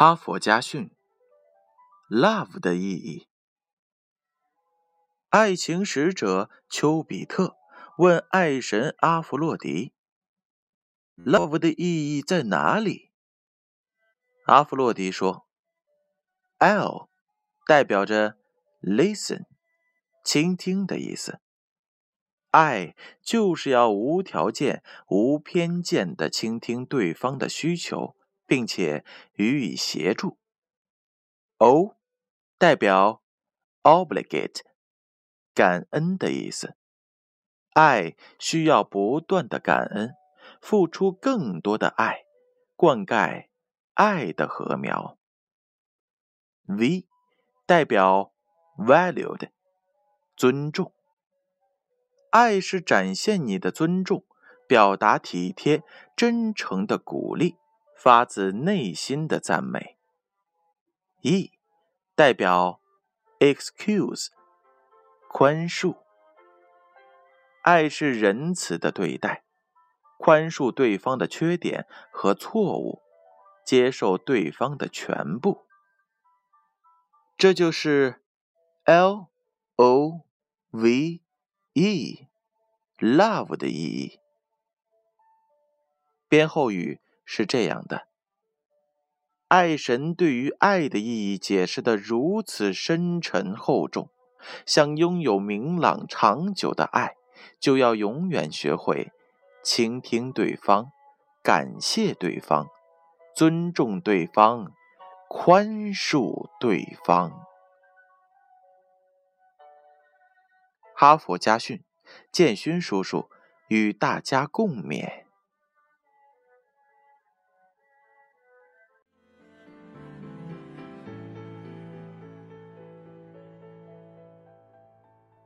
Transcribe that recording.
哈佛家训：Love 的意义。爱情使者丘比特问爱神阿弗洛狄：“Love 的意义在哪里？”阿弗洛狄说：“L 代表着 listen，倾听的意思。爱就是要无条件、无偏见的倾听对方的需求。”并且予以协助。O 代表 obligate，感恩的意思。爱需要不断的感恩，付出更多的爱，灌溉爱的禾苗。V 代表 valued，尊重。爱是展现你的尊重，表达体贴、真诚的鼓励。发自内心的赞美。E 代表 excuse，宽恕。爱是仁慈的对待，宽恕对方的缺点和错误，接受对方的全部。这就是 L O V E，love 的意义。编后语。是这样的，爱神对于爱的意义解释的如此深沉厚重。想拥有明朗长久的爱，就要永远学会倾听对方，感谢对方，尊重对方，宽恕对方。哈佛家训，建勋叔叔与大家共勉。